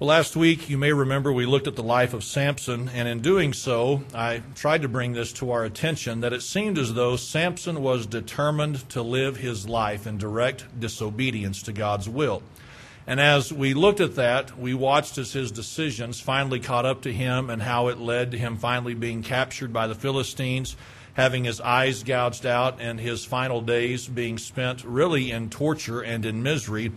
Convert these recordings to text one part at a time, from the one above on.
Well, last week, you may remember we looked at the life of Samson, and in doing so, I tried to bring this to our attention that it seemed as though Samson was determined to live his life in direct disobedience to God's will. And as we looked at that, we watched as his decisions finally caught up to him and how it led to him finally being captured by the Philistines, having his eyes gouged out, and his final days being spent really in torture and in misery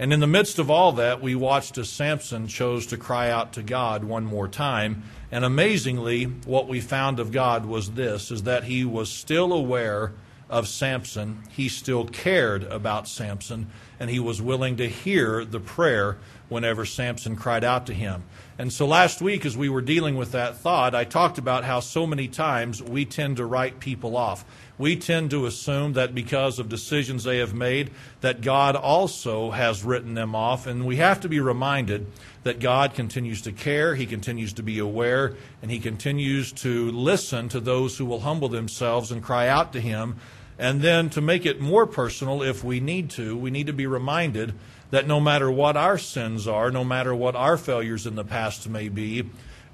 and in the midst of all that, we watched as Samson chose to cry out to God one more time. And amazingly, what we found of God was this is that he was still aware of Samson. He still cared about Samson, and he was willing to hear the prayer whenever Samson cried out to him. And so last week, as we were dealing with that thought, I talked about how so many times we tend to write people off we tend to assume that because of decisions they have made, that God also has written them off. And we have to be reminded that God continues to care, He continues to be aware, and He continues to listen to those who will humble themselves and cry out to Him. And then to make it more personal, if we need to, we need to be reminded that no matter what our sins are, no matter what our failures in the past may be,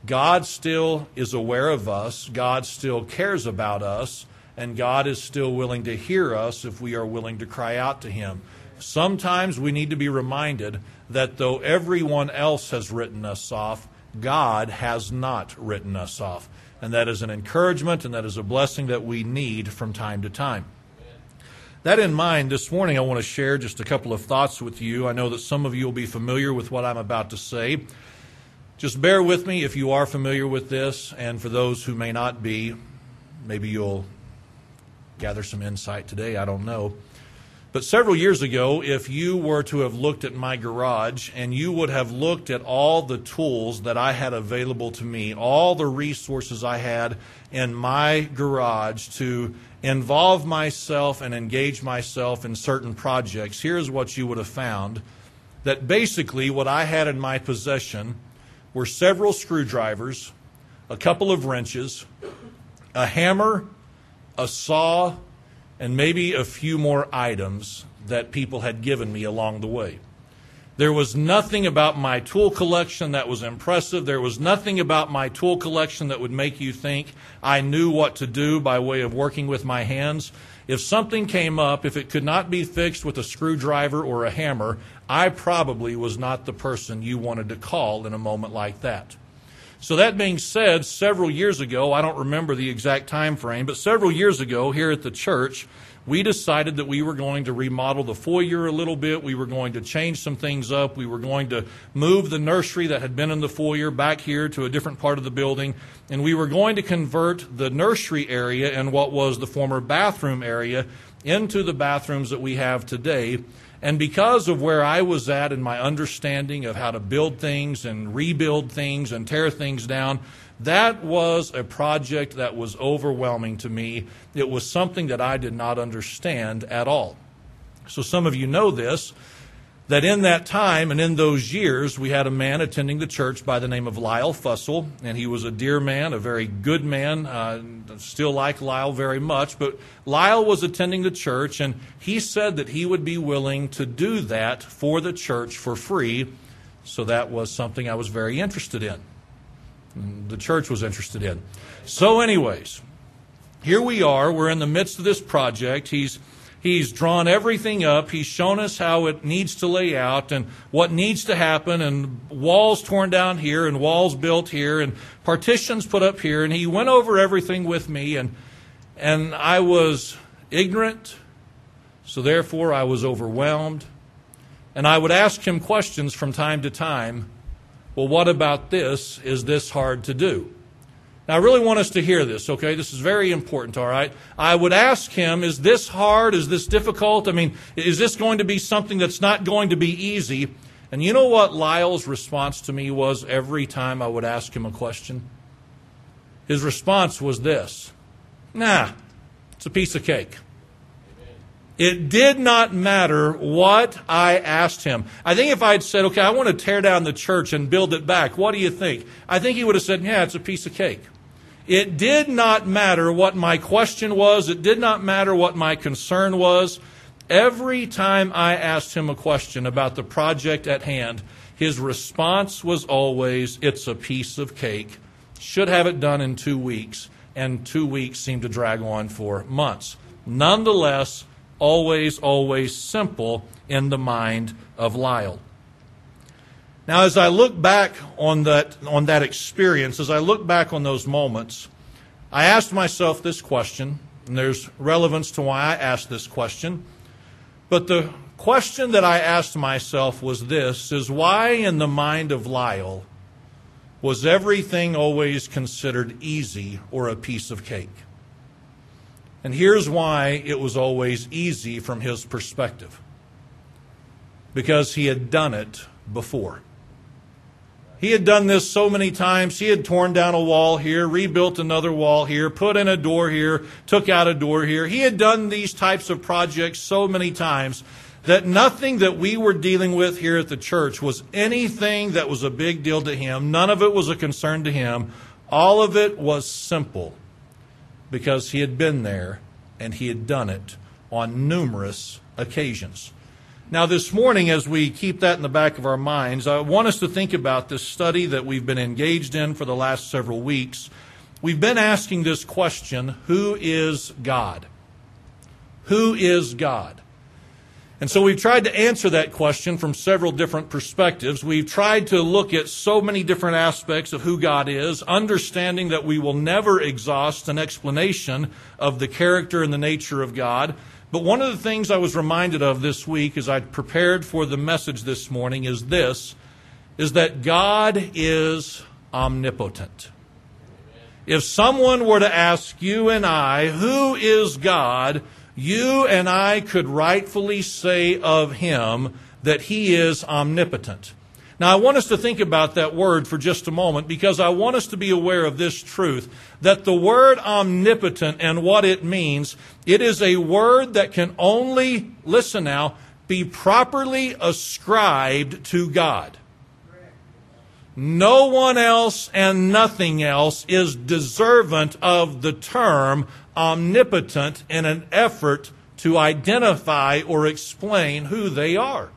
God still is aware of us, God still cares about us and God is still willing to hear us if we are willing to cry out to Him. Sometimes we need to be reminded that though everyone else has written us off, God has not written us off. And that is an encouragement and that is a blessing that we need from time to time. That in mind, this morning I want to share just a couple of thoughts with you. I know that some of you will be familiar with what I'm about to say. Just bear with me if you are familiar with this, and for those who may not be, maybe you'll gather some insight today. I don't know. But several years ago, if you were to have looked at my garage and you would have looked at all the tools that I had available to me, all the resources I had in my garage to involve myself and engage myself in certain projects, here's what you would have found that basically what I had in my possession were several screwdrivers, a couple of wrenches, a hammer, a saw, and maybe a few more items that people had given me along the way. There was nothing about my tool collection that was impressive. There was nothing about my tool collection that would make you think I knew what to do by way of working with my hands. If something came up, if it could not be fixed with a screwdriver or a hammer, I probably was not the person you wanted to call in a moment like that. So that being said, several years ago, I don't remember the exact time frame, but several years ago here at the church, we decided that we were going to remodel the foyer a little bit. We were going to change some things up. We were going to move the nursery that had been in the foyer back here to a different part of the building. And we were going to convert the nursery area and what was the former bathroom area into the bathrooms that we have today. And because of where I was at and my understanding of how to build things and rebuild things and tear things down, that was a project that was overwhelming to me. It was something that I did not understand at all. So some of you know this that in that time and in those years, we had a man attending the church by the name of Lyle Fussell, and he was a dear man, a very good man. Uh, still like Lyle very much, but Lyle was attending the church, and he said that he would be willing to do that for the church for free. So that was something I was very interested in. The church was interested in. So, anyways, here we are. We're in the midst of this project. He's He's drawn everything up. He's shown us how it needs to lay out and what needs to happen, and walls torn down here, and walls built here, and partitions put up here. And he went over everything with me, and, and I was ignorant, so therefore I was overwhelmed. And I would ask him questions from time to time. Well, what about this? Is this hard to do? Now, I really want us to hear this, okay? This is very important, all right? I would ask him, is this hard? Is this difficult? I mean, is this going to be something that's not going to be easy? And you know what Lyle's response to me was every time I would ask him a question? His response was this Nah, it's a piece of cake. It did not matter what I asked him. I think if I had said, okay, I want to tear down the church and build it back, what do you think? I think he would have said, yeah, it's a piece of cake. It did not matter what my question was. It did not matter what my concern was. Every time I asked him a question about the project at hand, his response was always, It's a piece of cake. Should have it done in two weeks, and two weeks seemed to drag on for months. Nonetheless, always, always simple in the mind of Lyle. Now, as I look back on that, on that experience, as I look back on those moments, I asked myself this question, and there's relevance to why I asked this question. But the question that I asked myself was this is why in the mind of Lyle was everything always considered easy or a piece of cake? And here's why it was always easy from his perspective. Because he had done it before. He had done this so many times. He had torn down a wall here, rebuilt another wall here, put in a door here, took out a door here. He had done these types of projects so many times that nothing that we were dealing with here at the church was anything that was a big deal to him. None of it was a concern to him. All of it was simple because he had been there and he had done it on numerous occasions. Now, this morning, as we keep that in the back of our minds, I want us to think about this study that we've been engaged in for the last several weeks. We've been asking this question Who is God? Who is God? And so we've tried to answer that question from several different perspectives. We've tried to look at so many different aspects of who God is, understanding that we will never exhaust an explanation of the character and the nature of God. But one of the things I was reminded of this week as I prepared for the message this morning is this is that God is omnipotent. If someone were to ask you and I, who is God, you and I could rightfully say of him that he is omnipotent. Now, I want us to think about that word for just a moment because I want us to be aware of this truth that the word omnipotent and what it means, it is a word that can only, listen now, be properly ascribed to God. No one else and nothing else is deserving of the term omnipotent in an effort to identify or explain who they are.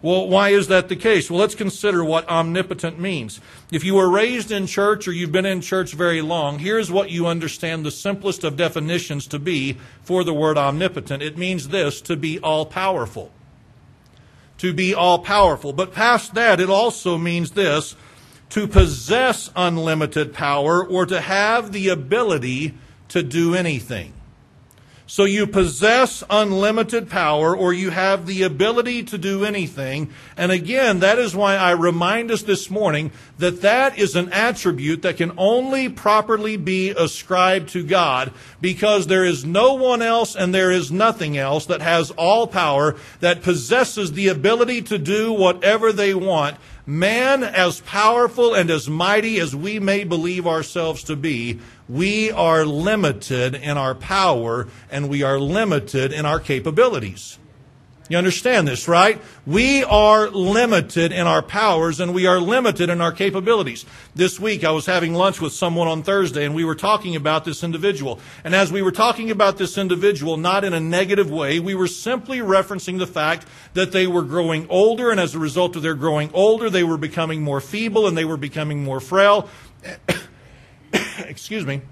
Well, why is that the case? Well, let's consider what omnipotent means. If you were raised in church or you've been in church very long, here's what you understand the simplest of definitions to be for the word omnipotent. It means this to be all powerful. To be all powerful. But past that, it also means this to possess unlimited power or to have the ability to do anything. So you possess unlimited power or you have the ability to do anything. And again, that is why I remind us this morning that that is an attribute that can only properly be ascribed to God because there is no one else and there is nothing else that has all power that possesses the ability to do whatever they want. Man, as powerful and as mighty as we may believe ourselves to be, we are limited in our power and we are limited in our capabilities. You understand this, right? We are limited in our powers and we are limited in our capabilities. This week I was having lunch with someone on Thursday and we were talking about this individual. And as we were talking about this individual, not in a negative way, we were simply referencing the fact that they were growing older and as a result of their growing older, they were becoming more feeble and they were becoming more frail. excuse me.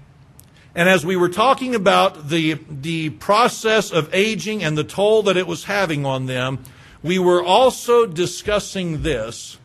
And as we were talking about the, the process of aging and the toll that it was having on them, we were also discussing this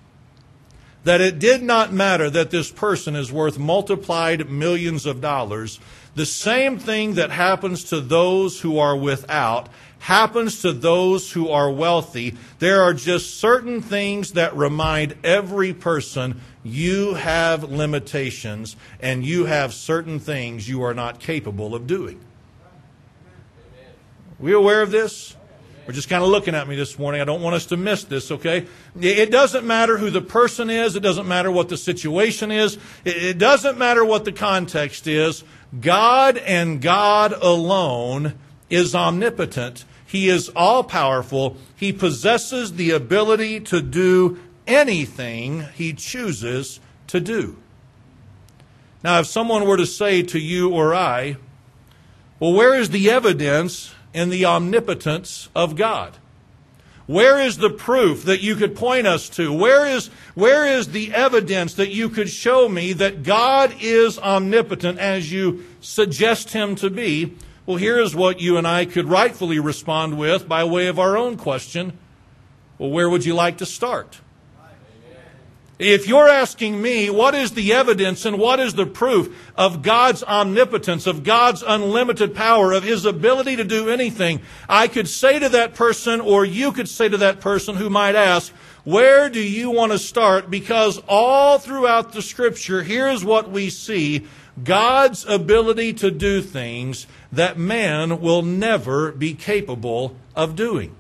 that it did not matter that this person is worth multiplied millions of dollars. The same thing that happens to those who are without happens to those who are wealthy. There are just certain things that remind every person you have limitations and you have certain things you are not capable of doing. Are we aware of this? We're just kind of looking at me this morning. I don't want us to miss this, okay? It doesn't matter who the person is. It doesn't matter what the situation is. It doesn't matter what the context is. God and God alone is omnipotent he is all powerful. He possesses the ability to do anything he chooses to do. Now, if someone were to say to you or I, well, where is the evidence in the omnipotence of God? Where is the proof that you could point us to? Where is, where is the evidence that you could show me that God is omnipotent as you suggest him to be? Well, here is what you and I could rightfully respond with by way of our own question. Well, where would you like to start? If you're asking me, what is the evidence and what is the proof of God's omnipotence, of God's unlimited power, of His ability to do anything, I could say to that person, or you could say to that person who might ask, where do you want to start? Because all throughout the scripture, here's what we see God's ability to do things that man will never be capable of doing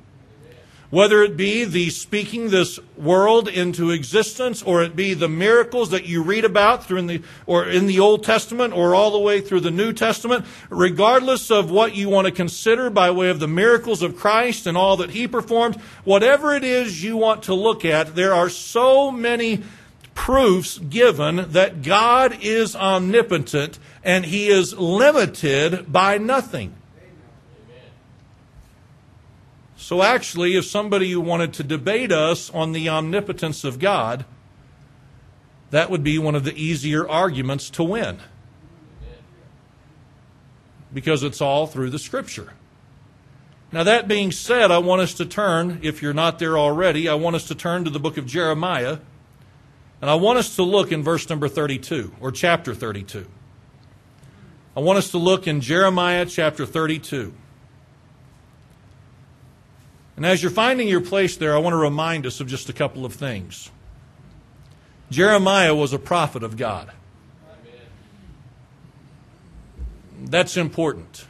whether it be the speaking this world into existence or it be the miracles that you read about through in the or in the Old Testament or all the way through the New Testament regardless of what you want to consider by way of the miracles of Christ and all that he performed whatever it is you want to look at there are so many proofs given that God is omnipotent and he is limited by nothing so, actually, if somebody wanted to debate us on the omnipotence of God, that would be one of the easier arguments to win. Because it's all through the Scripture. Now, that being said, I want us to turn, if you're not there already, I want us to turn to the book of Jeremiah. And I want us to look in verse number 32, or chapter 32. I want us to look in Jeremiah chapter 32. And as you're finding your place there, I want to remind us of just a couple of things. Jeremiah was a prophet of God. That's important.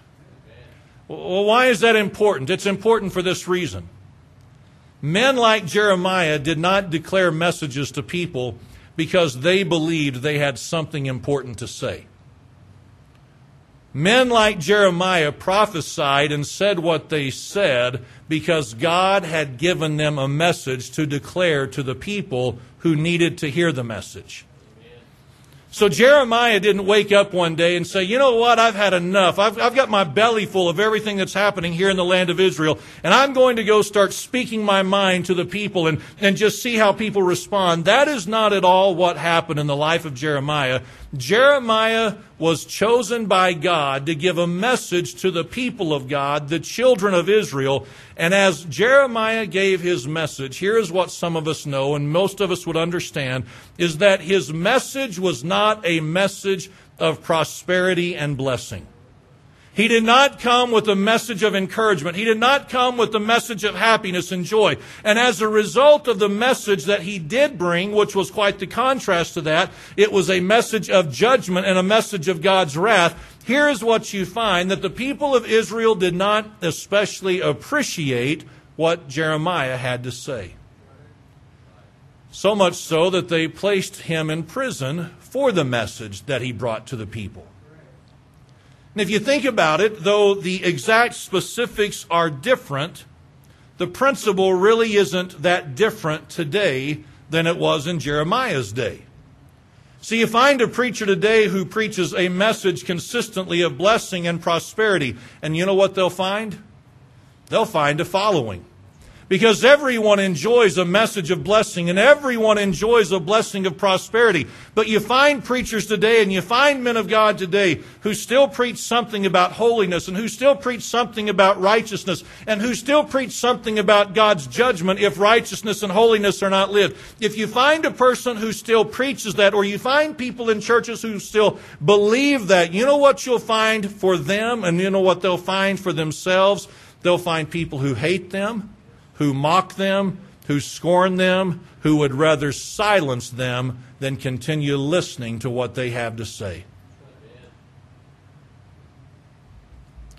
Well, why is that important? It's important for this reason. Men like Jeremiah did not declare messages to people because they believed they had something important to say. Men like Jeremiah prophesied and said what they said because God had given them a message to declare to the people who needed to hear the message. So Jeremiah didn't wake up one day and say, you know what, I've had enough. I've, I've got my belly full of everything that's happening here in the land of Israel, and I'm going to go start speaking my mind to the people and, and just see how people respond. That is not at all what happened in the life of Jeremiah. Jeremiah was chosen by God to give a message to the people of God, the children of Israel. And as Jeremiah gave his message, here's what some of us know and most of us would understand is that his message was not a message of prosperity and blessing. He did not come with a message of encouragement. He did not come with the message of happiness and joy. And as a result of the message that he did bring, which was quite the contrast to that, it was a message of judgment and a message of God's wrath. Here's what you find that the people of Israel did not especially appreciate what Jeremiah had to say. So much so that they placed him in prison for the message that he brought to the people. And if you think about it, though the exact specifics are different, the principle really isn't that different today than it was in Jeremiah's day. See, you find a preacher today who preaches a message consistently of blessing and prosperity, and you know what they'll find? They'll find a following. Because everyone enjoys a message of blessing and everyone enjoys a blessing of prosperity. But you find preachers today and you find men of God today who still preach something about holiness and who still preach something about righteousness and who still preach something about God's judgment if righteousness and holiness are not lived. If you find a person who still preaches that or you find people in churches who still believe that, you know what you'll find for them and you know what they'll find for themselves? They'll find people who hate them who mock them, who scorn them, who would rather silence them than continue listening to what they have to say.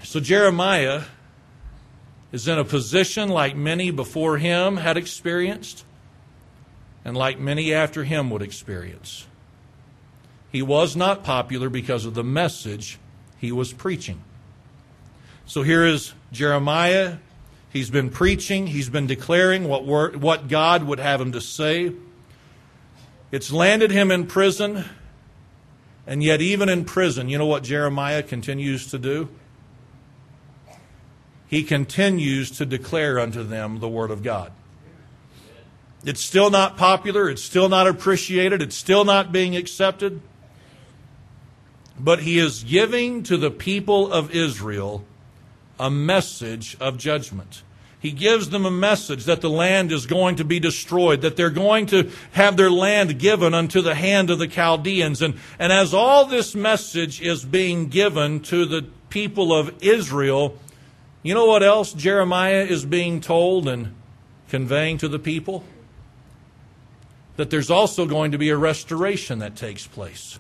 So Jeremiah is in a position like many before him had experienced, and like many after him would experience. He was not popular because of the message he was preaching. So here is Jeremiah He's been preaching, he's been declaring what, word, what God would have him to say. It's landed him in prison, and yet, even in prison, you know what Jeremiah continues to do? he continues to declare unto them the Word of God. It's still not popular, it's still not appreciated, it's still not being accepted. But he is giving to the people of Israel a message of judgment. He gives them a message that the land is going to be destroyed, that they're going to have their land given unto the hand of the Chaldeans. And, and as all this message is being given to the people of Israel, you know what else Jeremiah is being told and conveying to the people? That there's also going to be a restoration that takes place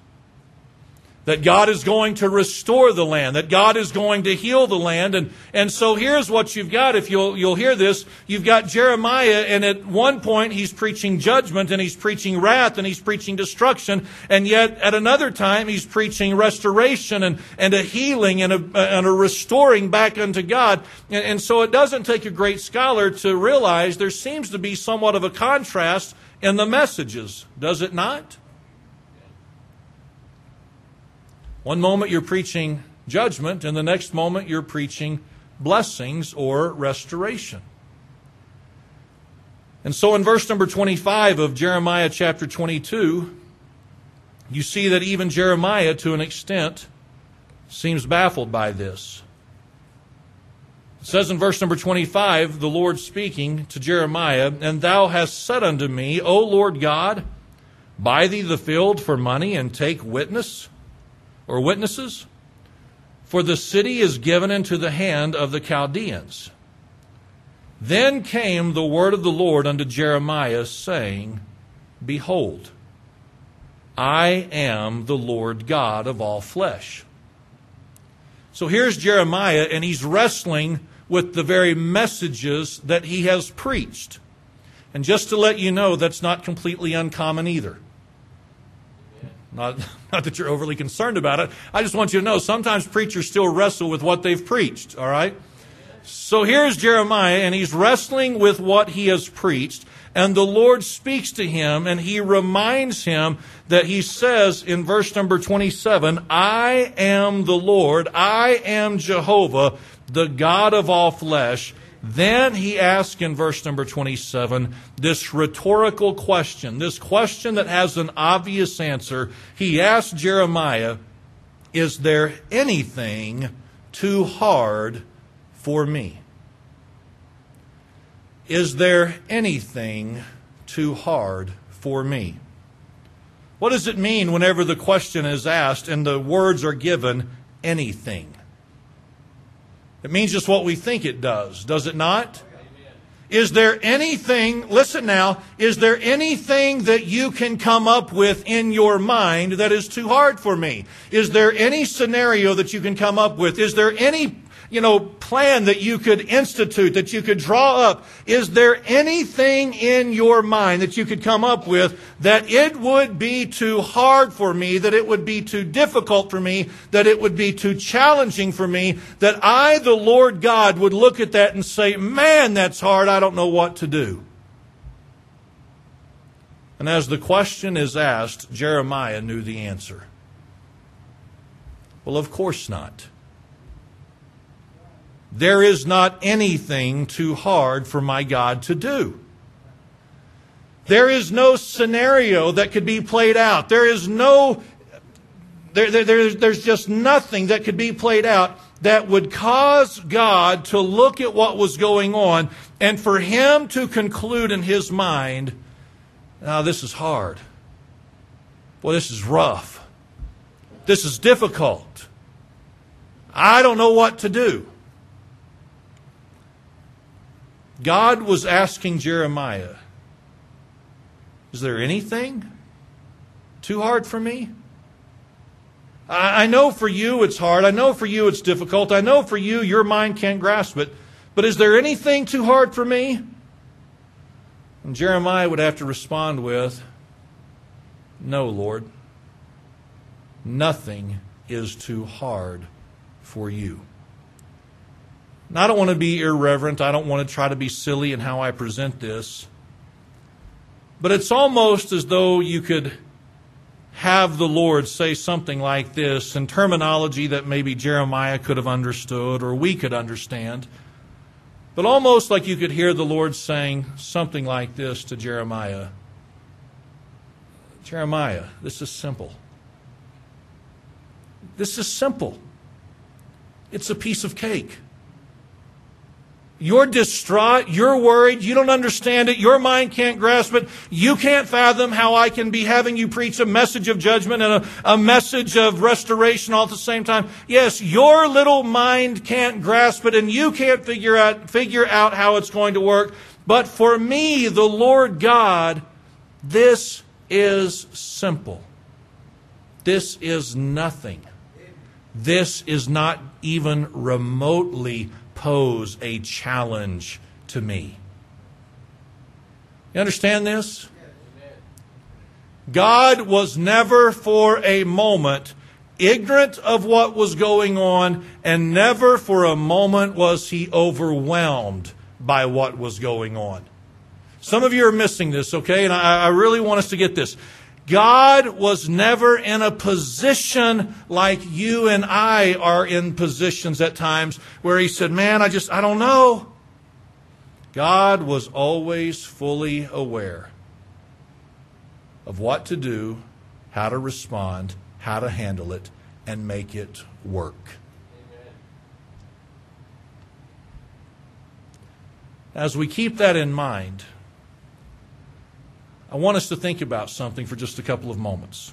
that God is going to restore the land, that God is going to heal the land. And, and so here's what you've got. If you'll, you'll hear this, you've got Jeremiah, and at one point he's preaching judgment, and he's preaching wrath, and he's preaching destruction. And yet at another time he's preaching restoration and, and a healing and a, and a restoring back unto God. And, and so it doesn't take a great scholar to realize there seems to be somewhat of a contrast in the messages, does it not? One moment you're preaching judgment, and the next moment you're preaching blessings or restoration. And so in verse number 25 of Jeremiah chapter 22, you see that even Jeremiah, to an extent, seems baffled by this. It says in verse number 25, the Lord speaking to Jeremiah, And thou hast said unto me, O Lord God, buy thee the field for money and take witness or witnesses? For the city is given into the hand of the Chaldeans. Then came the word of the Lord unto Jeremiah, saying, Behold, I am the Lord God of all flesh. So here's Jeremiah, and he's wrestling with the very messages that he has preached. And just to let you know, that's not completely uncommon either. Not, not that you're overly concerned about it. I just want you to know sometimes preachers still wrestle with what they've preached, all right? So here's Jeremiah, and he's wrestling with what he has preached. And the Lord speaks to him, and he reminds him that he says in verse number 27 I am the Lord, I am Jehovah, the God of all flesh. Then he asks in verse number 27 this rhetorical question, this question that has an obvious answer. He asks Jeremiah, Is there anything too hard for me? Is there anything too hard for me? What does it mean whenever the question is asked and the words are given, anything? It means just what we think it does, does it not? Is there anything, listen now, is there anything that you can come up with in your mind that is too hard for me? Is there any scenario that you can come up with? Is there any you know, plan that you could institute, that you could draw up? Is there anything in your mind that you could come up with that it would be too hard for me, that it would be too difficult for me, that it would be too challenging for me, that I, the Lord God, would look at that and say, man, that's hard. I don't know what to do. And as the question is asked, Jeremiah knew the answer. Well, of course not. There is not anything too hard for my God to do. There is no scenario that could be played out. There is no, there, there, there's just nothing that could be played out that would cause God to look at what was going on and for him to conclude in his mind, now this is hard. Well, this is rough. This is difficult. I don't know what to do. God was asking Jeremiah, Is there anything too hard for me? I know for you it's hard. I know for you it's difficult. I know for you your mind can't grasp it. But is there anything too hard for me? And Jeremiah would have to respond with, No, Lord. Nothing is too hard for you. I don't want to be irreverent. I don't want to try to be silly in how I present this. But it's almost as though you could have the Lord say something like this in terminology that maybe Jeremiah could have understood or we could understand. But almost like you could hear the Lord saying something like this to Jeremiah Jeremiah, this is simple. This is simple. It's a piece of cake. You're distraught. You're worried. You don't understand it. Your mind can't grasp it. You can't fathom how I can be having you preach a message of judgment and a, a, message of restoration all at the same time. Yes, your little mind can't grasp it and you can't figure out, figure out how it's going to work. But for me, the Lord God, this is simple. This is nothing. This is not even remotely pose a challenge to me. You understand this? God was never for a moment ignorant of what was going on, and never for a moment was he overwhelmed by what was going on. Some of you are missing this, okay? And I, I really want us to get this. God was never in a position like you and I are in positions at times where He said, Man, I just, I don't know. God was always fully aware of what to do, how to respond, how to handle it, and make it work. As we keep that in mind, I want us to think about something for just a couple of moments.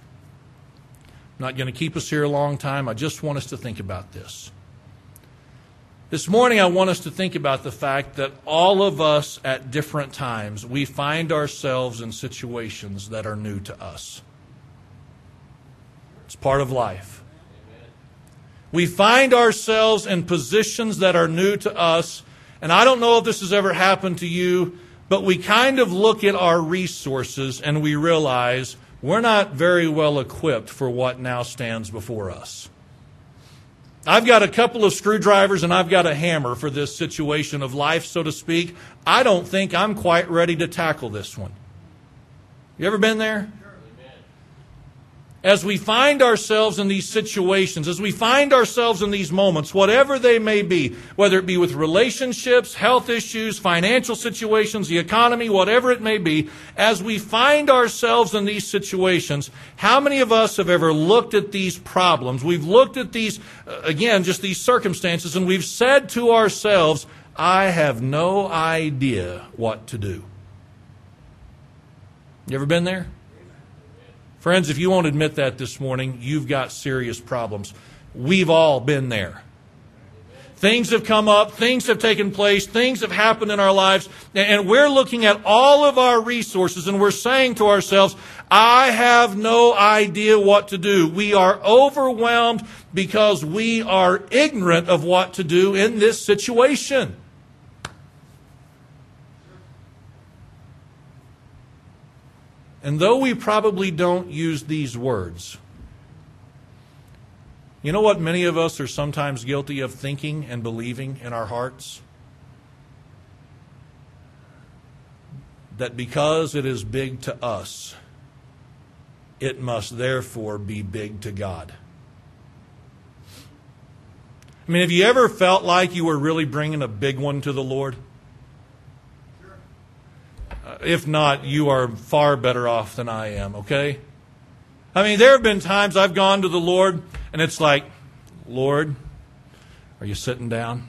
I'm not going to keep us here a long time. I just want us to think about this. This morning, I want us to think about the fact that all of us at different times, we find ourselves in situations that are new to us. It's part of life. We find ourselves in positions that are new to us. And I don't know if this has ever happened to you, but we kind of look at our resources and we realize we're not very well equipped for what now stands before us. I've got a couple of screwdrivers and I've got a hammer for this situation of life, so to speak. I don't think I'm quite ready to tackle this one. You ever been there? As we find ourselves in these situations, as we find ourselves in these moments, whatever they may be, whether it be with relationships, health issues, financial situations, the economy, whatever it may be, as we find ourselves in these situations, how many of us have ever looked at these problems? We've looked at these, uh, again, just these circumstances, and we've said to ourselves, I have no idea what to do. You ever been there? Friends, if you won't admit that this morning, you've got serious problems. We've all been there. Things have come up, things have taken place, things have happened in our lives, and we're looking at all of our resources and we're saying to ourselves, I have no idea what to do. We are overwhelmed because we are ignorant of what to do in this situation. And though we probably don't use these words, you know what many of us are sometimes guilty of thinking and believing in our hearts? That because it is big to us, it must therefore be big to God. I mean, have you ever felt like you were really bringing a big one to the Lord? If not, you are far better off than I am, okay? I mean, there have been times I've gone to the Lord and it's like, Lord, are you sitting down?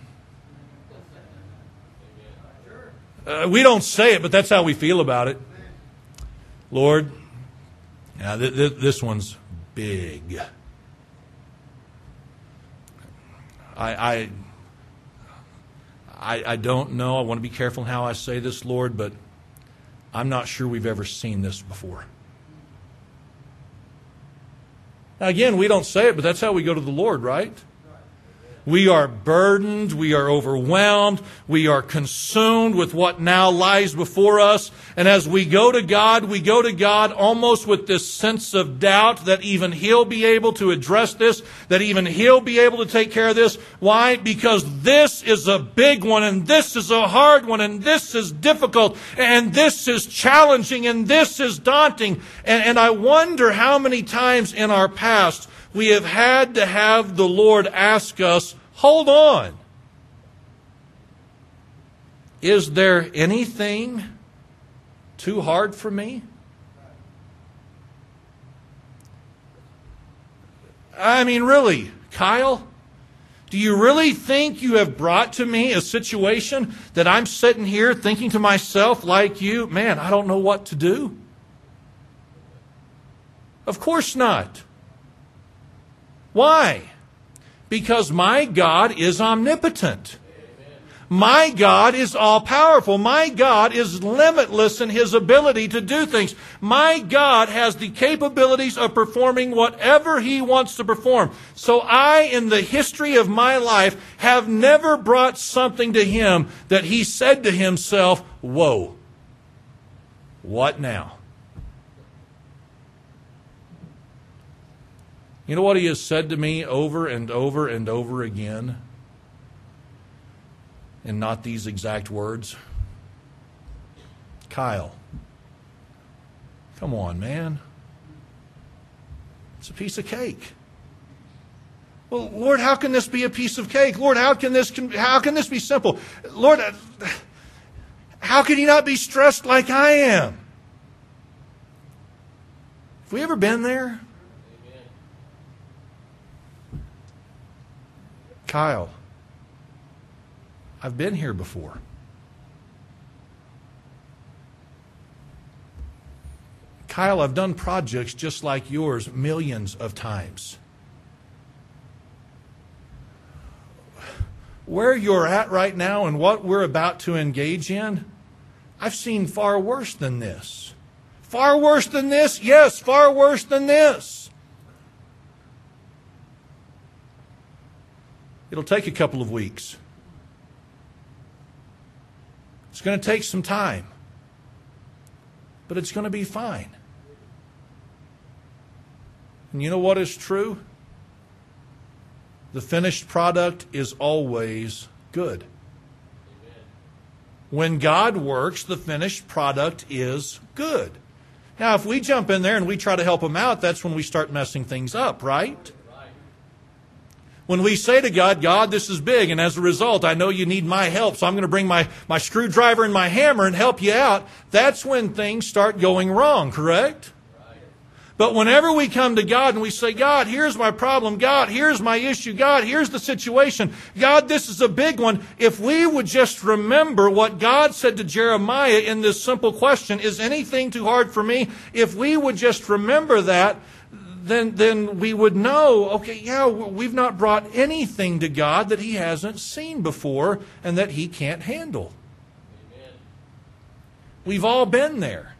Uh, we don't say it, but that's how we feel about it. Lord, yeah, th- th- this one's big. I, I, I, don't know. I want to be careful how I say this, Lord, but I'm not sure we've ever seen this before. Now, again, we don't say it, but that's how we go to the Lord, right? We are burdened. We are overwhelmed. We are consumed with what now lies before us. And as we go to God, we go to God almost with this sense of doubt that even He'll be able to address this, that even He'll be able to take care of this. Why? Because this is a big one and this is a hard one and this is difficult and this is challenging and this is daunting. And, and I wonder how many times in our past we have had to have the Lord ask us, hold on. Is there anything too hard for me? I mean, really, Kyle? Do you really think you have brought to me a situation that I'm sitting here thinking to myself, like you, man, I don't know what to do? Of course not. Why? Because my God is omnipotent. My God is all powerful. My God is limitless in his ability to do things. My God has the capabilities of performing whatever he wants to perform. So I, in the history of my life, have never brought something to him that he said to himself, Whoa, what now? You know what he has said to me over and over and over again? And not these exact words. Kyle, come on, man. It's a piece of cake. Well, Lord, how can this be a piece of cake? Lord, how can this how can this be simple? Lord, uh, how can you not be stressed like I am? Have we ever been there? Kyle, I've been here before. Kyle, I've done projects just like yours millions of times. Where you're at right now and what we're about to engage in, I've seen far worse than this. Far worse than this? Yes, far worse than this. It'll take a couple of weeks. It's going to take some time, but it's going to be fine. And you know what is true? The finished product is always good. When God works, the finished product is good. Now, if we jump in there and we try to help him out, that's when we start messing things up, right? When we say to God, God, this is big, and as a result, I know you need my help, so I'm going to bring my, my screwdriver and my hammer and help you out, that's when things start going wrong, correct? But whenever we come to God and we say, God, here's my problem. God, here's my issue. God, here's the situation. God, this is a big one. If we would just remember what God said to Jeremiah in this simple question, is anything too hard for me? If we would just remember that, then, then we would know, okay, yeah, we've not brought anything to God that He hasn't seen before and that He can't handle. Amen. We've all been there.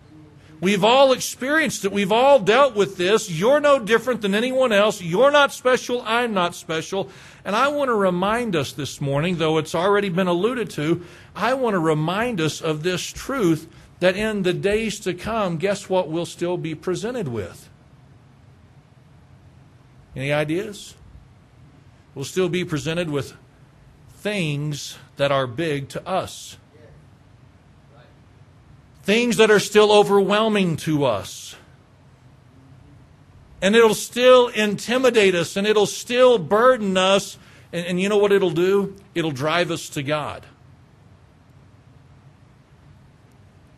We've all experienced it. We've all dealt with this. You're no different than anyone else. You're not special. I'm not special. And I want to remind us this morning, though it's already been alluded to, I want to remind us of this truth that in the days to come, guess what we'll still be presented with? Any ideas? We'll still be presented with things that are big to us. Things that are still overwhelming to us. And it'll still intimidate us and it'll still burden us. And, and you know what it'll do? It'll drive us to God.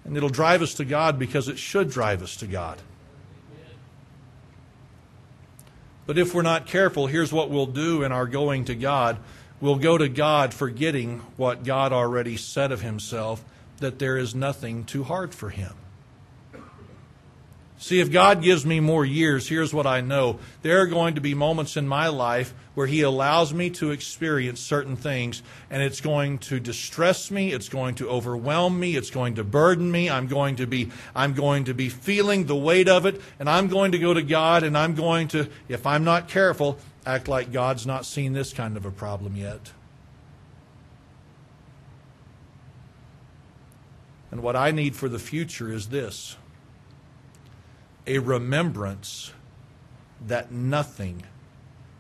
And it'll drive us to God because it should drive us to God. But if we're not careful, here's what we'll do in our going to God. We'll go to God forgetting what God already said of himself, that there is nothing too hard for him. See, if God gives me more years, here's what I know. There are going to be moments in my life where He allows me to experience certain things, and it's going to distress me, it's going to overwhelm me, it's going to burden me. I'm going to be, I'm going to be feeling the weight of it, and I'm going to go to God, and I'm going to, if I'm not careful, act like God's not seen this kind of a problem yet. And what I need for the future is this a remembrance that nothing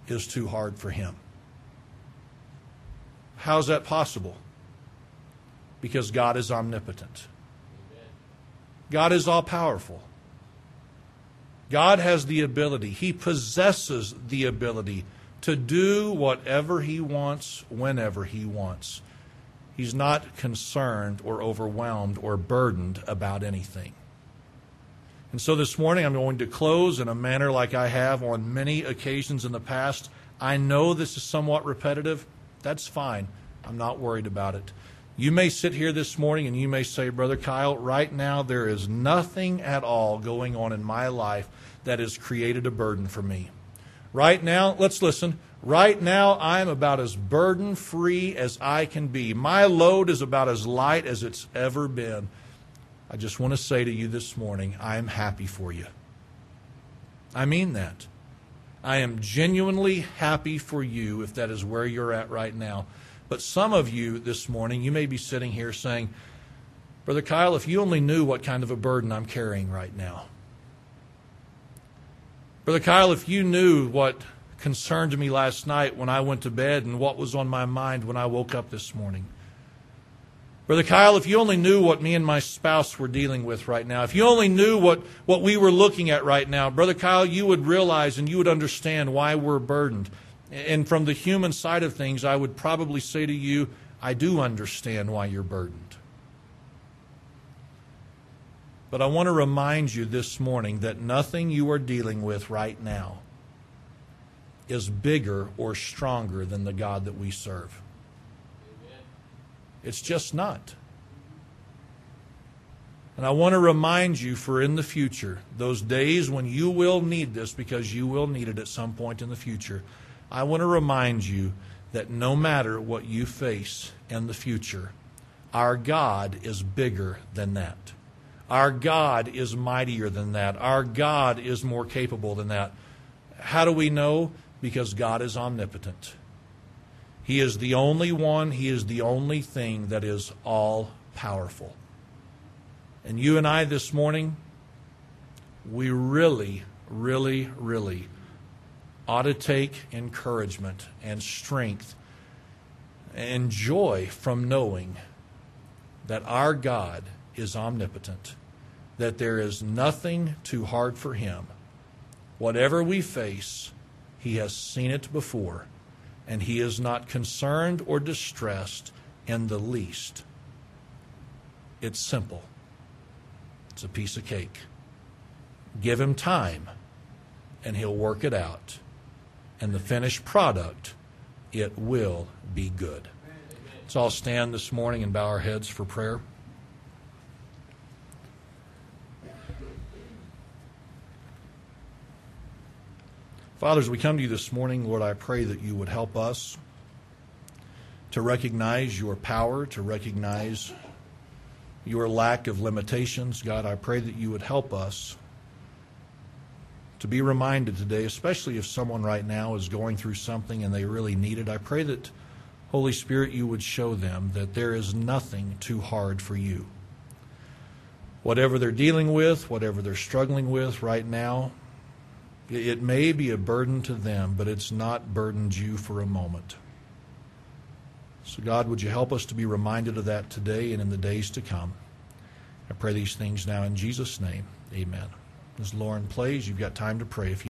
is too hard for him. How's that possible? Because God is omnipotent. God is all powerful. God has the ability, He possesses the ability to do whatever He wants, whenever He wants. He's not concerned or overwhelmed or burdened about anything. And so this morning I'm going to close in a manner like I have on many occasions in the past. I know this is somewhat repetitive. That's fine. I'm not worried about it. You may sit here this morning and you may say, Brother Kyle, right now there is nothing at all going on in my life that has created a burden for me. Right now, let's listen. Right now, I'm about as burden free as I can be. My load is about as light as it's ever been. I just want to say to you this morning, I am happy for you. I mean that. I am genuinely happy for you if that is where you're at right now. But some of you this morning, you may be sitting here saying, Brother Kyle, if you only knew what kind of a burden I'm carrying right now. Brother Kyle, if you knew what concerned me last night when I went to bed and what was on my mind when I woke up this morning. Brother Kyle, if you only knew what me and my spouse were dealing with right now, if you only knew what, what we were looking at right now, Brother Kyle, you would realize and you would understand why we're burdened. And from the human side of things, I would probably say to you, I do understand why you're burdened. But I want to remind you this morning that nothing you are dealing with right now is bigger or stronger than the God that we serve. It's just not. And I want to remind you for in the future, those days when you will need this because you will need it at some point in the future, I want to remind you that no matter what you face in the future, our God is bigger than that. Our God is mightier than that. Our God is more capable than that. How do we know? Because God is omnipotent. He is the only one, He is the only thing that is all powerful. And you and I this morning, we really, really, really ought to take encouragement and strength and joy from knowing that our God is omnipotent, that there is nothing too hard for Him. Whatever we face, He has seen it before and he is not concerned or distressed in the least. It's simple, it's a piece of cake. Give him time, and he'll work it out. And the finished product, it will be good. Let's all stand this morning and bow our heads for prayer. Father, as we come to you this morning, Lord, I pray that you would help us to recognize your power, to recognize your lack of limitations. God, I pray that you would help us to be reminded today, especially if someone right now is going through something and they really need it. I pray that, Holy Spirit, you would show them that there is nothing too hard for you. Whatever they're dealing with, whatever they're struggling with right now, it may be a burden to them, but it's not burdened you for a moment. So, God, would you help us to be reminded of that today and in the days to come? I pray these things now in Jesus' name. Amen. As Lauren plays, you've got time to pray if you